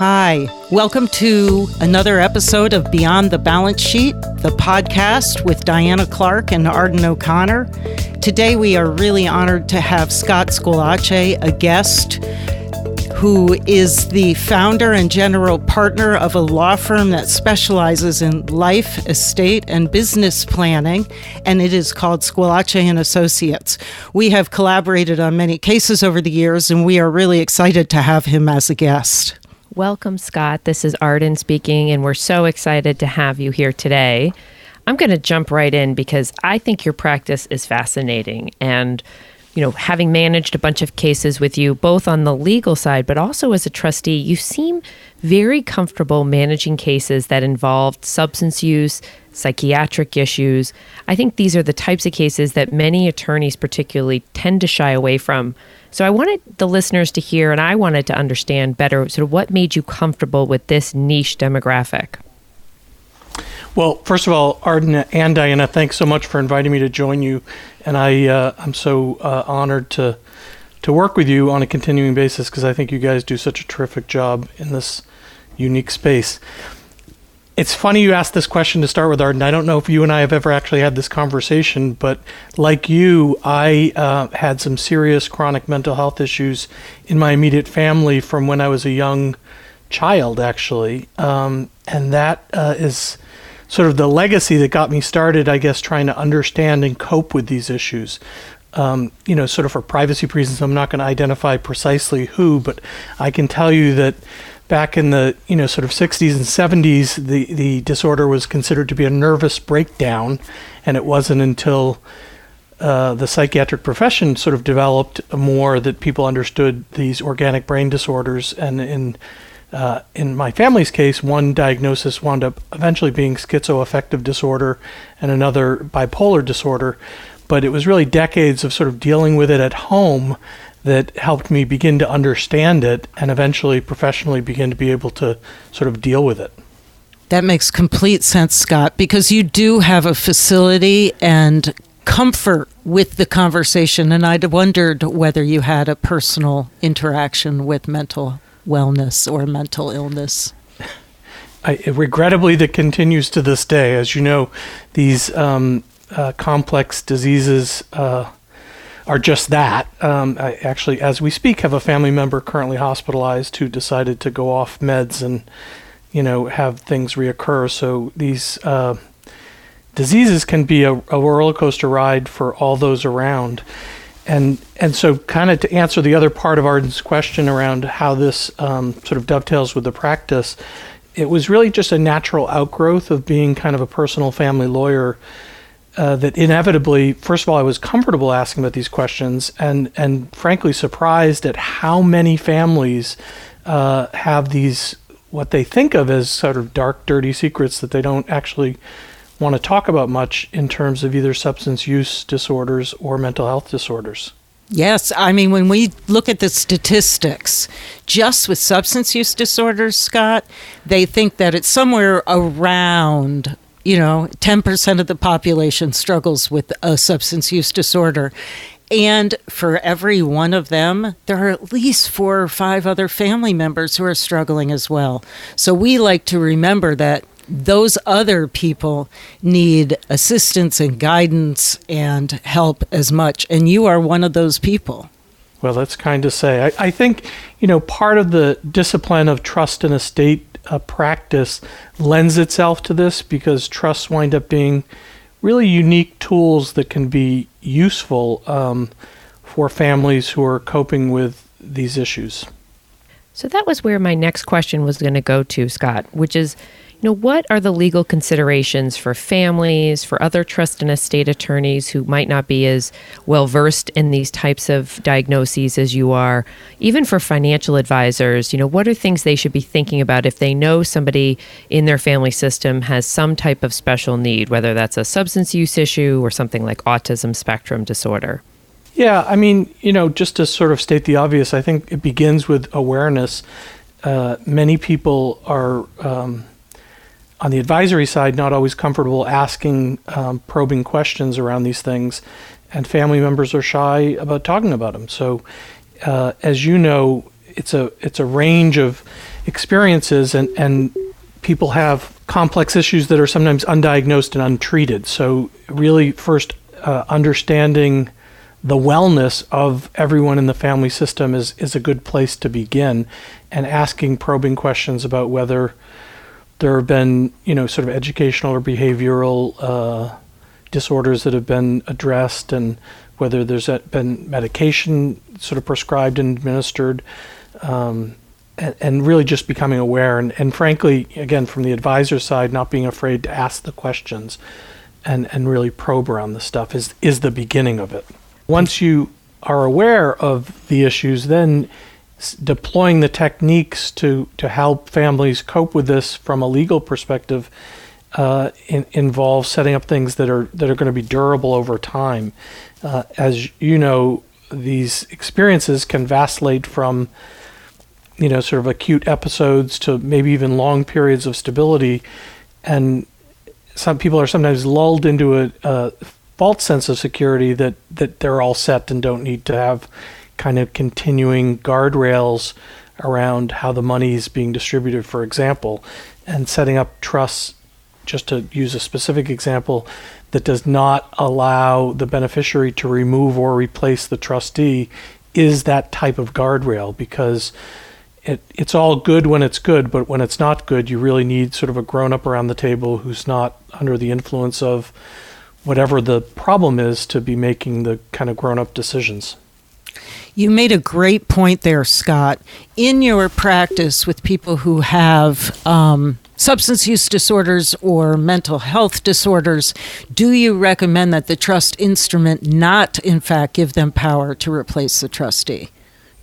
Hi, welcome to another episode of Beyond the Balance Sheet, the podcast with Diana Clark and Arden O'Connor. Today we are really honored to have Scott Squillace, a guest who is the founder and general partner of a law firm that specializes in life, estate, and business planning, and it is called Squillace and Associates. We have collaborated on many cases over the years, and we are really excited to have him as a guest. Welcome, Scott. This is Arden speaking, and we're so excited to have you here today. I'm going to jump right in because I think your practice is fascinating. And, you know, having managed a bunch of cases with you, both on the legal side, but also as a trustee, you seem very comfortable managing cases that involved substance use, psychiatric issues. I think these are the types of cases that many attorneys, particularly, tend to shy away from so I wanted the listeners to hear, and I wanted to understand better sort of what made you comfortable with this niche demographic. Well, first of all, Arden and Diana, thanks so much for inviting me to join you, and I uh, I'm so uh, honored to to work with you on a continuing basis because I think you guys do such a terrific job in this unique space. It's funny you asked this question to start with, Arden. I don't know if you and I have ever actually had this conversation, but like you, I uh, had some serious chronic mental health issues in my immediate family from when I was a young child, actually. Um, and that uh, is sort of the legacy that got me started, I guess, trying to understand and cope with these issues. Um, you know, sort of for privacy reasons, I'm not going to identify precisely who, but I can tell you that back in the you know sort of 60s and 70s the the disorder was considered to be a nervous breakdown and it wasn't until uh, the psychiatric profession sort of developed more that people understood these organic brain disorders and in uh, in my family's case, one diagnosis wound up eventually being schizoaffective disorder and another bipolar disorder. But it was really decades of sort of dealing with it at home that helped me begin to understand it and eventually professionally begin to be able to sort of deal with it. That makes complete sense, Scott, because you do have a facility and comfort with the conversation. And I'd wondered whether you had a personal interaction with mental wellness or mental illness. I, regrettably, that continues to this day. As you know, these um, uh, complex diseases uh, are just that. Um, I actually, as we speak, have a family member currently hospitalized who decided to go off meds and, you know, have things reoccur. So these uh, diseases can be a, a roller coaster ride for all those around. And and so, kind of to answer the other part of Arden's question around how this um, sort of dovetails with the practice, it was really just a natural outgrowth of being kind of a personal family lawyer uh, that inevitably, first of all, I was comfortable asking about these questions, and and frankly surprised at how many families uh, have these what they think of as sort of dark, dirty secrets that they don't actually want to talk about much in terms of either substance use disorders or mental health disorders. Yes, I mean, when we look at the statistics, just with substance use disorders, Scott, they think that it's somewhere around you know, 10% of the population struggles with a substance use disorder. And for every one of them, there are at least four or five other family members who are struggling as well. So we like to remember that those other people need assistance and guidance and help as much. And you are one of those people. Well, that's kind to say. I, I think, you know, part of the discipline of trust and estate uh, practice lends itself to this because trusts wind up being really unique tools that can be useful um, for families who are coping with these issues. So that was where my next question was going to go to, Scott, which is Know, what are the legal considerations for families, for other trust and estate attorneys who might not be as well versed in these types of diagnoses as you are? Even for financial advisors, you know, what are things they should be thinking about if they know somebody in their family system has some type of special need, whether that's a substance use issue or something like autism spectrum disorder? Yeah, I mean, you know, just to sort of state the obvious, I think it begins with awareness. Uh, many people are um, on the advisory side not always comfortable asking um, probing questions around these things, and family members are shy about talking about them. So, uh, as you know, it's a it's a range of experiences, and and people have complex issues that are sometimes undiagnosed and untreated. So, really, first uh, understanding the wellness of everyone in the family system is is a good place to begin, and asking probing questions about whether there have been, you know, sort of educational or behavioral uh, disorders that have been addressed, and whether there's been medication sort of prescribed and administered, um, and, and, really just becoming aware. And, and frankly, again, from the advisor side, not being afraid to ask the questions and, and really probe around the stuff is, is the beginning of it. Once you are aware of the issues, then deploying the techniques to, to help families cope with this from a legal perspective uh, in, involves setting up things that are that are going to be durable over time. Uh, as you know, these experiences can vacillate from you know sort of acute episodes to maybe even long periods of stability, and some people are sometimes lulled into a, a false sense of security that that they're all set and don't need to have kind of continuing guardrails around how the money is being distributed, for example, and setting up trusts, just to use a specific example, that does not allow the beneficiary to remove or replace the trustee is that type of guardrail because it, it's all good when it's good, but when it's not good, you really need sort of a grown up around the table who's not under the influence of whatever the problem is to be making the kind of grown up decisions. You made a great point there, Scott. In your practice with people who have um, substance use disorders or mental health disorders, do you recommend that the trust instrument not, in fact, give them power to replace the trustee?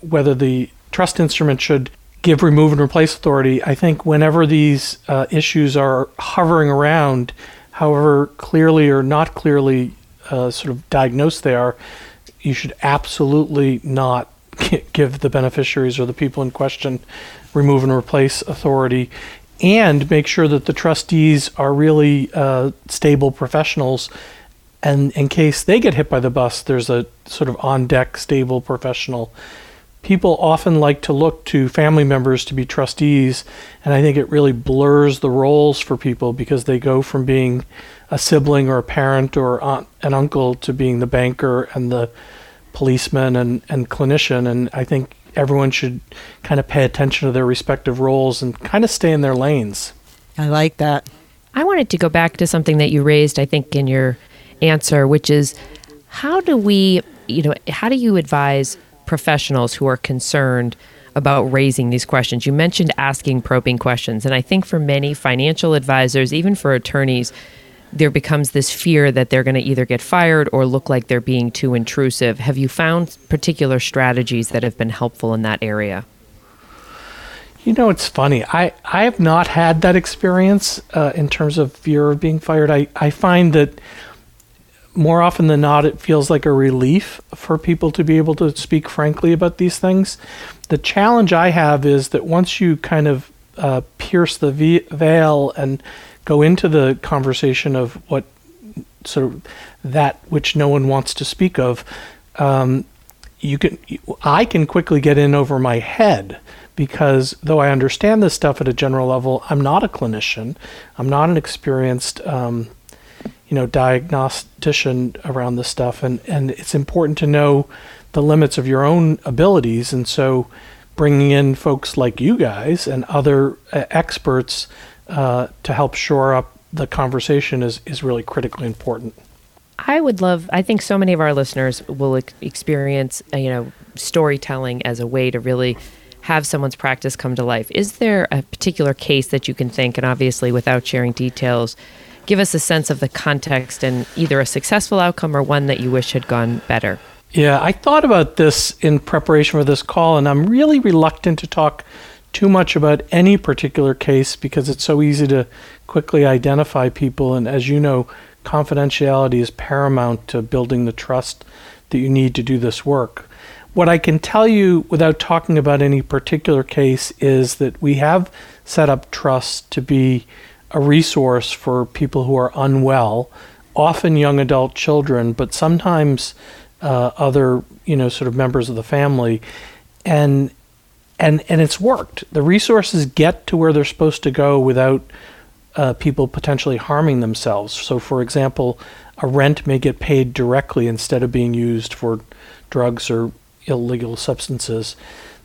Whether the trust instrument should give remove and replace authority, I think whenever these uh, issues are hovering around, however clearly or not clearly uh, sort of diagnosed they are, you should absolutely not give the beneficiaries or the people in question remove and replace authority. And make sure that the trustees are really uh, stable professionals. And in case they get hit by the bus there's a sort of on deck stable professional people often like to look to family members to be trustees and i think it really blurs the roles for people because they go from being a sibling or a parent or aunt and uncle to being the banker and the policeman and, and clinician. And I think everyone should kind of pay attention to their respective roles and kind of stay in their lanes. I like that. I wanted to go back to something that you raised, I think, in your answer, which is how do we, you know, how do you advise professionals who are concerned about raising these questions? You mentioned asking probing questions. And I think for many financial advisors, even for attorneys, there becomes this fear that they're going to either get fired or look like they're being too intrusive. Have you found particular strategies that have been helpful in that area? You know, it's funny. I, I have not had that experience uh, in terms of fear of being fired. I, I find that more often than not, it feels like a relief for people to be able to speak frankly about these things. The challenge I have is that once you kind of uh, pierce the veil and go into the conversation of what sort of that which no one wants to speak of, um, you can I can quickly get in over my head because though I understand this stuff at a general level, I'm not a clinician. I'm not an experienced um, you know diagnostician around this stuff, and and it's important to know the limits of your own abilities, and so bringing in folks like you guys and other uh, experts uh, to help shore up the conversation is, is really critically important. I would love, I think so many of our listeners will experience, uh, you know, storytelling as a way to really have someone's practice come to life. Is there a particular case that you can think, and obviously without sharing details, give us a sense of the context and either a successful outcome or one that you wish had gone better? Yeah, I thought about this in preparation for this call, and I'm really reluctant to talk too much about any particular case because it's so easy to quickly identify people. And as you know, confidentiality is paramount to building the trust that you need to do this work. What I can tell you without talking about any particular case is that we have set up trust to be a resource for people who are unwell, often young adult children, but sometimes uh, other, you know, sort of members of the family. And and and it's worked. The resources get to where they're supposed to go without uh, people potentially harming themselves. So, for example, a rent may get paid directly instead of being used for drugs or illegal substances.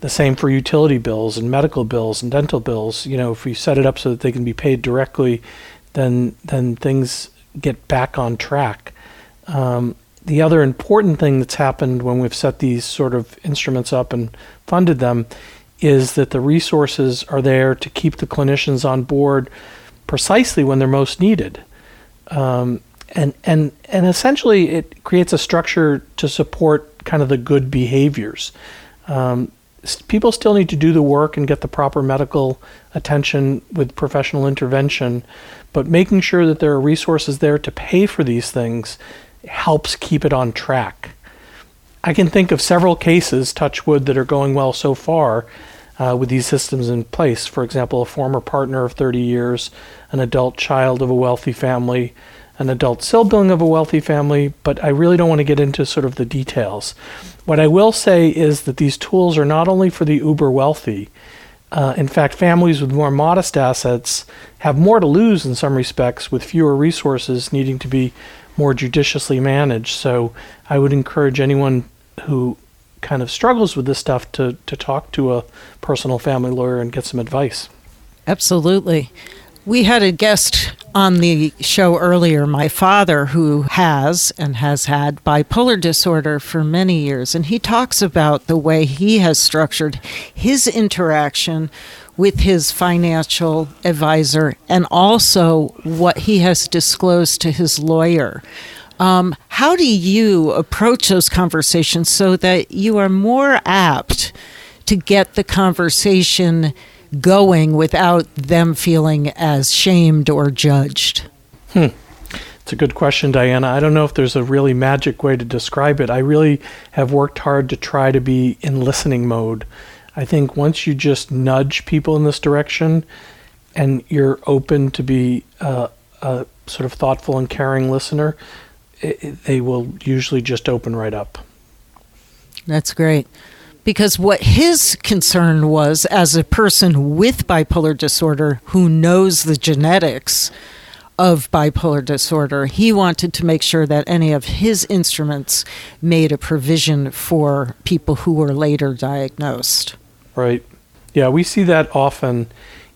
The same for utility bills and medical bills and dental bills. You know, if we set it up so that they can be paid directly, then then things get back on track. Um, the other important thing that's happened when we've set these sort of instruments up and funded them is that the resources are there to keep the clinicians on board precisely when they're most needed. Um, and, and, and essentially, it creates a structure to support kind of the good behaviors. Um, people still need to do the work and get the proper medical attention with professional intervention, but making sure that there are resources there to pay for these things helps keep it on track. I can think of several cases, touch wood, that are going well so far uh, with these systems in place. For example, a former partner of 30 years, an adult child of a wealthy family, an adult sibling of a wealthy family, but I really don't want to get into sort of the details. What I will say is that these tools are not only for the uber wealthy. Uh, in fact, families with more modest assets have more to lose in some respects, with fewer resources needing to be more judiciously managed. So I would encourage anyone who kind of struggles with this stuff to, to talk to a personal family lawyer and get some advice. Absolutely. We had a guest on the show earlier, my father, who has and has had bipolar disorder for many years. And he talks about the way he has structured his interaction with his financial advisor and also what he has disclosed to his lawyer. Um, how do you approach those conversations so that you are more apt to get the conversation going without them feeling as shamed or judged? Hmm. It's a good question, Diana. I don't know if there's a really magic way to describe it. I really have worked hard to try to be in listening mode. I think once you just nudge people in this direction and you're open to be a sort of thoughtful and caring listener, it, they will usually just open right up. That's great. Because what his concern was as a person with bipolar disorder who knows the genetics of bipolar disorder, he wanted to make sure that any of his instruments made a provision for people who were later diagnosed. Right. Yeah, we see that often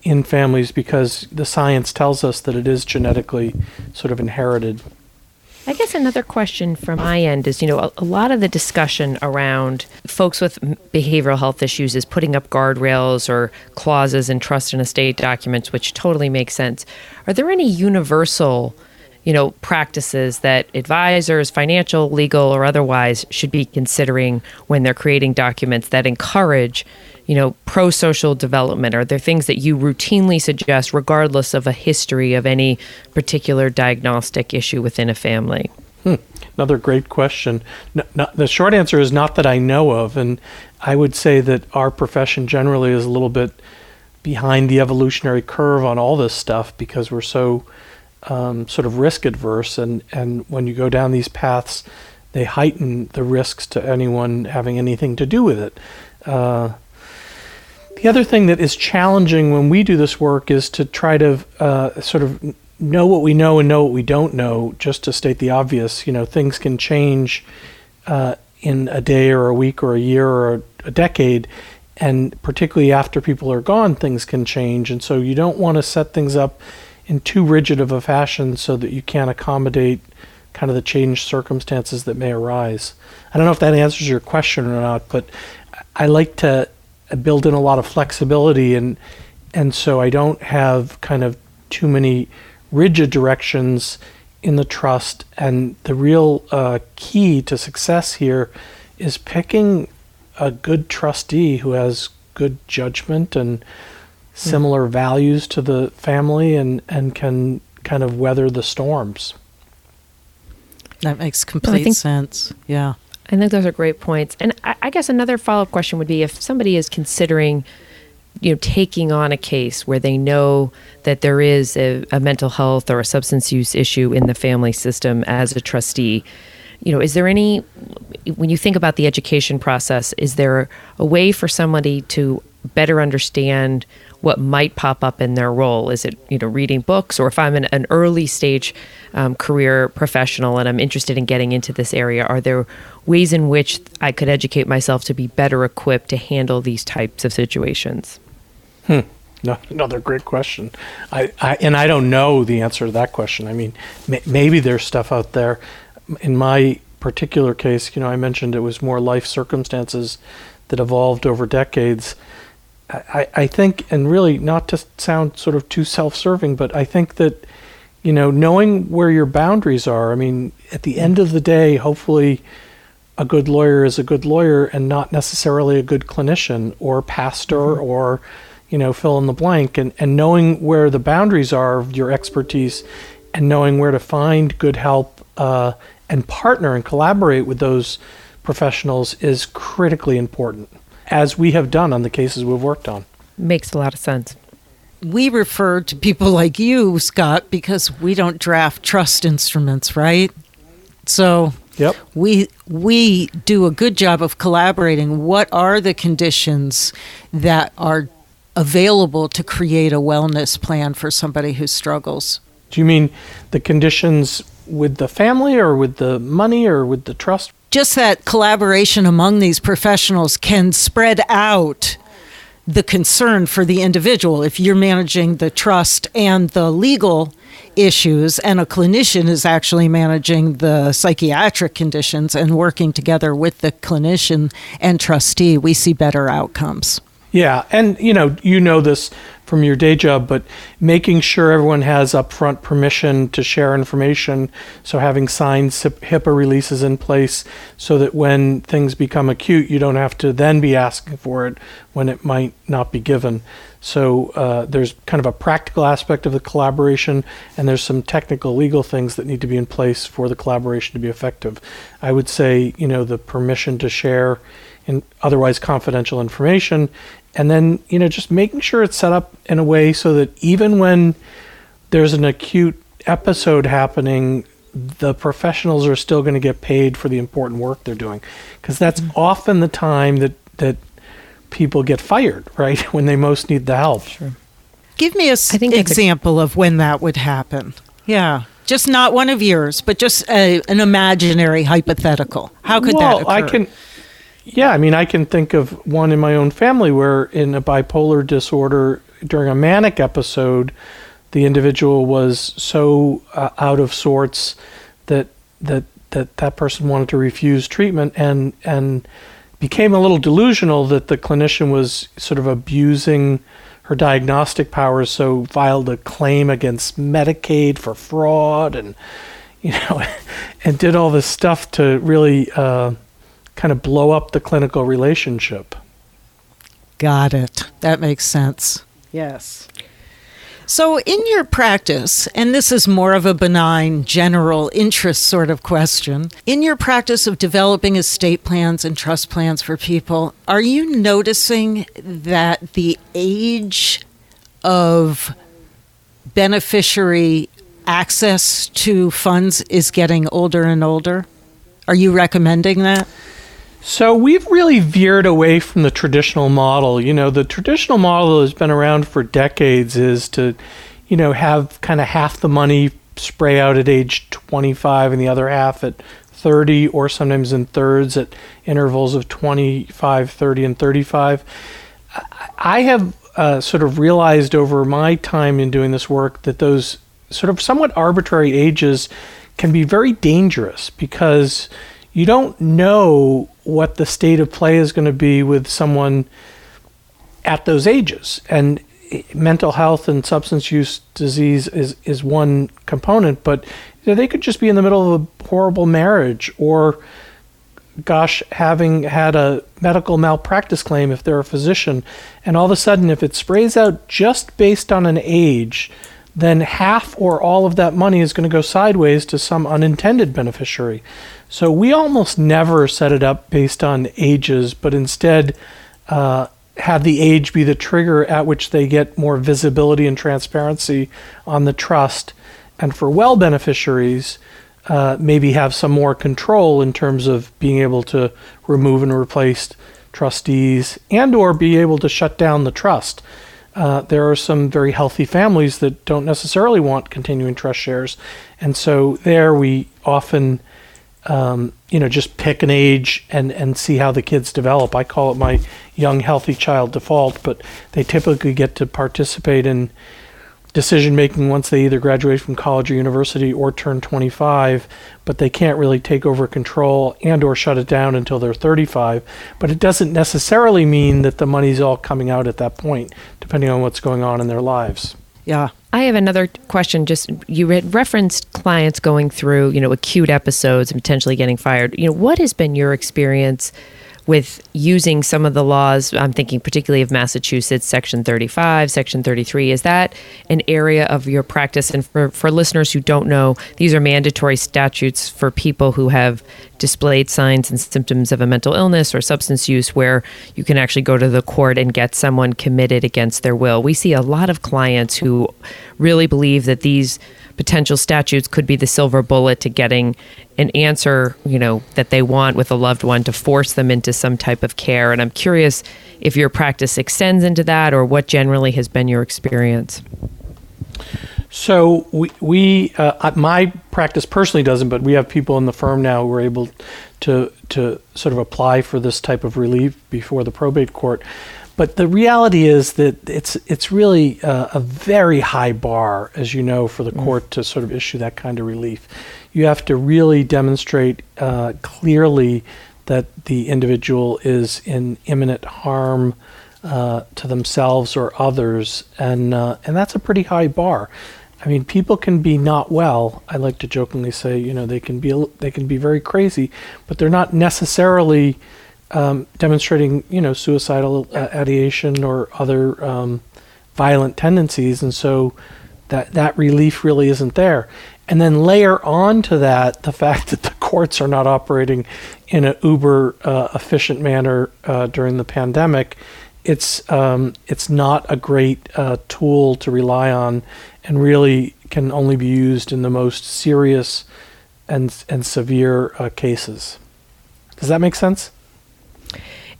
in families because the science tells us that it is genetically sort of inherited. I guess another question from my end is you know, a, a, lot of the discussion around folks with behavioral health issues is putting up guardrails or clauses in trust and estate documents, which totally makes sense. Are there any universal, you know, practices that advisors, financial, legal, or otherwise, should be considering when they're creating documents that encourage you know, pro social development? Are there things that you routinely suggest, regardless of a history of any particular diagnostic issue within a family? Hmm. Another great question. No, the short answer is not that I know of. And I would say that our profession generally is a little bit behind the evolutionary curve on all this stuff because we're so um, sort of risk adverse. And, and when you go down these paths, they heighten the risks to anyone having anything to do with it. Uh, the other thing that is challenging when we do this work is to try to uh, sort of know what we know and know what we don't know. Just to state the obvious, you know, things can change uh, in a day or a week or a year or a decade, and particularly after people are gone, things can change. And so you don't want to set things up in too rigid of a fashion so that you can't accommodate kind of the changed circumstances that may arise. I don't know if that answers your question or not, but I like to build in a lot of flexibility and and so I don't have kind of too many rigid directions in the trust. And the real uh, key to success here is picking a good trustee who has good judgment and similar mm. values to the family and, and can kind of weather the storms. That makes complete think, sense. Yeah. I think those are great points. And I, I guess another follow up question would be if somebody is considering you know taking on a case where they know that there is a, a, mental health or a substance use issue in the family system as a trustee you know is there any when you think about the education process is there a way for somebody to better understand what might pop up in their role is it you know reading books or if i'm an, an early stage um, career professional and i'm interested in getting into this area are there ways in which i could educate myself to be better equipped to handle these types of situations Hmm. No, another great question. I, I, and I don't know the answer to that question. I mean, may, maybe there's stuff out there. In my particular case, you know, I mentioned it was more life circumstances that evolved over decades. I, I think, and really not to sound sort of too self-serving, but I think that, you know, knowing where your boundaries are. I mean, at the end of the day, hopefully, a good lawyer is a good lawyer and not necessarily a good clinician or pastor mm-hmm. or you know, fill in the blank and, and knowing where the boundaries are of your expertise and knowing where to find good help uh, and partner and collaborate with those professionals is critically important, as we have done on the cases we've worked on. Makes a lot of sense. We refer to people like you, Scott, because we don't draft trust instruments, right? So Yep. We we do a good job of collaborating. What are the conditions that are available to create a wellness plan for somebody who struggles. Do you mean the conditions with the family or with the money or with the trust? Just that collaboration among these professionals can spread out the concern for the individual. If you're managing the trust and the legal issues, and a clinician is actually managing the psychiatric conditions and working together with the clinician and trustee, we see better outcomes. Yeah, and you know, you know this from your day job, but making sure everyone has upfront permission to share information. So having signed HIPAA releases in place so that when things become acute, you don't have to then be asking for it when it might not be given. So uh, there's kind of a practical aspect of the collaboration, and there's some technical legal things that need to be in place for the collaboration to be effective. I would say, you know, the permission to share in otherwise confidential information and then you know just making sure it's set up in a way so that even when there's an acute episode happening the professionals are still going to get paid for the important work they're doing because that's mm-hmm. often the time that that people get fired right when they most need the help sure. give me a I think example of when that would happen yeah just not one of yours but just a, an imaginary hypothetical how could well, that occur? i can yeah, I mean, I can think of one in my own family where, in a bipolar disorder, during a manic episode, the individual was so uh, out of sorts that that that that person wanted to refuse treatment and and became a little delusional that the clinician was sort of abusing her diagnostic powers, so filed a claim against Medicaid for fraud and you know and did all this stuff to really. Uh, kind of blow up the clinical relationship. Got it. That makes sense. Yes. So, in your practice, and this is more of a benign general interest sort of question, in your practice of developing estate plans and trust plans for people, are you noticing that the age of beneficiary access to funds is getting older and older? Are you recommending that? So we've really veered away from the traditional model. You know, the traditional model has been around for decades is to, you know, have kind of half the money spray out at age 25 and the other half at 30 or sometimes in thirds at intervals of 25, 30 and 35. I have uh, sort of realized over my time in doing this work that those sort of somewhat arbitrary ages can be very dangerous because you don't know what the state of play is going to be with someone at those ages. And mental health and substance use disease is, is one component, but you know, they could just be in the middle of a horrible marriage or, gosh, having had a medical malpractice claim if they're a physician. And all of a sudden, if it sprays out just based on an age, then half or all of that money is going to go sideways to some unintended beneficiary. So we almost never set it up based on ages, but instead uh, have the age be the trigger at which they get more visibility and transparency on the trust. And for well beneficiaries, uh, maybe have some more control in terms of being able to remove and replace trustees and or be able to shut down the trust. Uh, there are some very healthy families that don't necessarily want continuing trust shares, and so there we often um, you know, just pick an age and, and see how the kids develop. I call it my young, healthy child default, but they typically get to participate in decision making once they either graduate from college or university or turn 25 but they can't really take over control and or shut it down until they're 35 but it doesn't necessarily mean that the money's all coming out at that point depending on what's going on in their lives yeah I have another question. Just you had referenced clients going through, you know, acute episodes and potentially getting fired. You know, what has been your experience with using some of the laws. I'm thinking particularly of Massachusetts, Section 35, Section 33. Is that an area of your practice? And for, for listeners who don't know, these are mandatory statutes for people who have displayed signs and symptoms of a mental illness or substance use where you can actually go to the court and get someone committed against their will. We see a lot of clients who really believe that these potential statutes could be the silver bullet to getting an answer, you know, that they want with a loved one to force them into some type of care. And I'm curious if your practice extends into that or what generally has been your experience. So we, we uh, my practice personally doesn't, but we have people in the firm now who are able to to sort of apply for this type of relief before the probate court. But the reality is that it's it's really uh, a very high bar, as you know, for the mm. court to sort of issue that kind of relief. You have to really demonstrate uh, clearly that the individual is in imminent harm uh, to themselves or others, and uh, and that's a pretty high bar. I mean, people can be not well. I like to jokingly say, you know, they can be they can be very crazy, but they're not necessarily um, demonstrating, you know, suicidal uh, ideation or other um, violent tendencies, and so that that relief really isn't there. And then layer on to that the fact that the courts are not operating in an uber uh, efficient manner uh, during the pandemic. It's um, it's not a great uh, tool to rely on, and really can only be used in the most serious and and severe uh, cases. Does that make sense?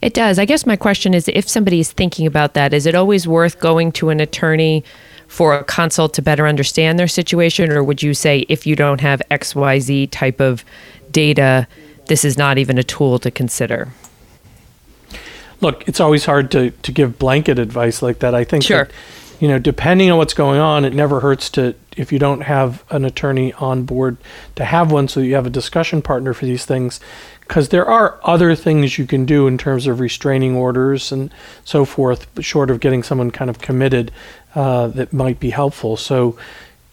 It does. I guess my question is if somebody is thinking about that, is it always worth going to an attorney for a consult to better understand their situation? Or would you say if you don't have XYZ type of data, this is not even a tool to consider? Look, it's always hard to, to give blanket advice like that. I think sure. That, you know, depending on what's going on, it never hurts to if you don't have an attorney on board to have one so you have a discussion partner for these things because there are other things you can do in terms of restraining orders and so forth, short of getting someone kind of committed uh, that might be helpful. So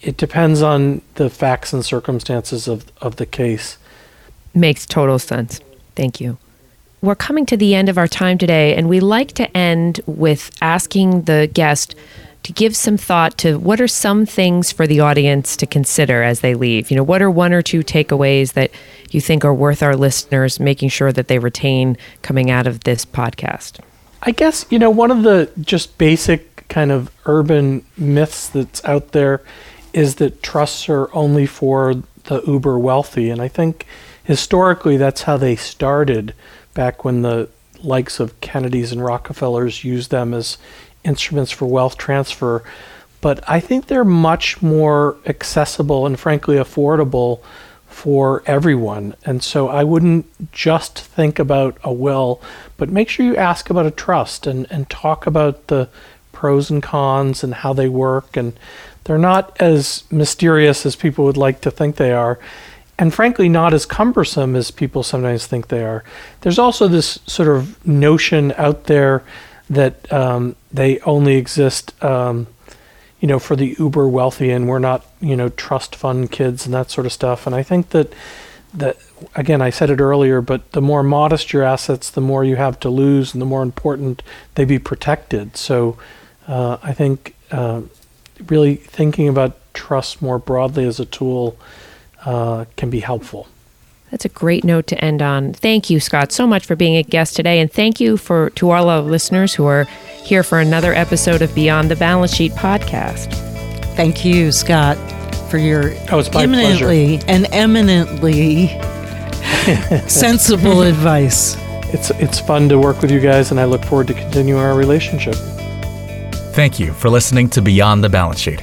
it depends on the facts and circumstances of, of the case. Makes total sense. Thank you. We're coming to the end of our time today, and we like to end with asking the guest to give some thought to what are some things for the audience to consider as they leave. You know, what are one or two takeaways that you think are worth our listeners making sure that they retain coming out of this podcast? I guess, you know, one of the just basic kind of urban myths that's out there is that trusts are only for the uber wealthy. And I think historically that's how they started back when the likes of Kennedy's and Rockefellers used them as instruments for wealth transfer, but I think they're much more accessible and frankly affordable for everyone. And so I wouldn't just think about a will, but make sure you ask about a trust and, and talk about the pros and cons and how they work. And they're not as mysterious as people would like to think they are. And frankly, not as cumbersome as people sometimes think they are. There's also this sort of notion out there that um, they only exist, um, you know, for the uber wealthy, and we're not, you know, trust fund kids and that sort of stuff. And I think that that again, I said it earlier, but the more modest your assets, the more you have to lose, and the more important they be protected. So, uh, I think uh, really thinking about trust more broadly as a tool uh, can be helpful. That's a great note to end on. Thank you, Scott, so much for being a guest today, and thank you for to all our listeners who are here for another episode of Beyond the Balance Sheet podcast. Thank you, Scott, for your Oh, it's my imminently and eminently sensible advice. It's it's fun to work with you guys, and I look forward to continuing our relationship. Thank you for listening to Beyond the Balance Sheet,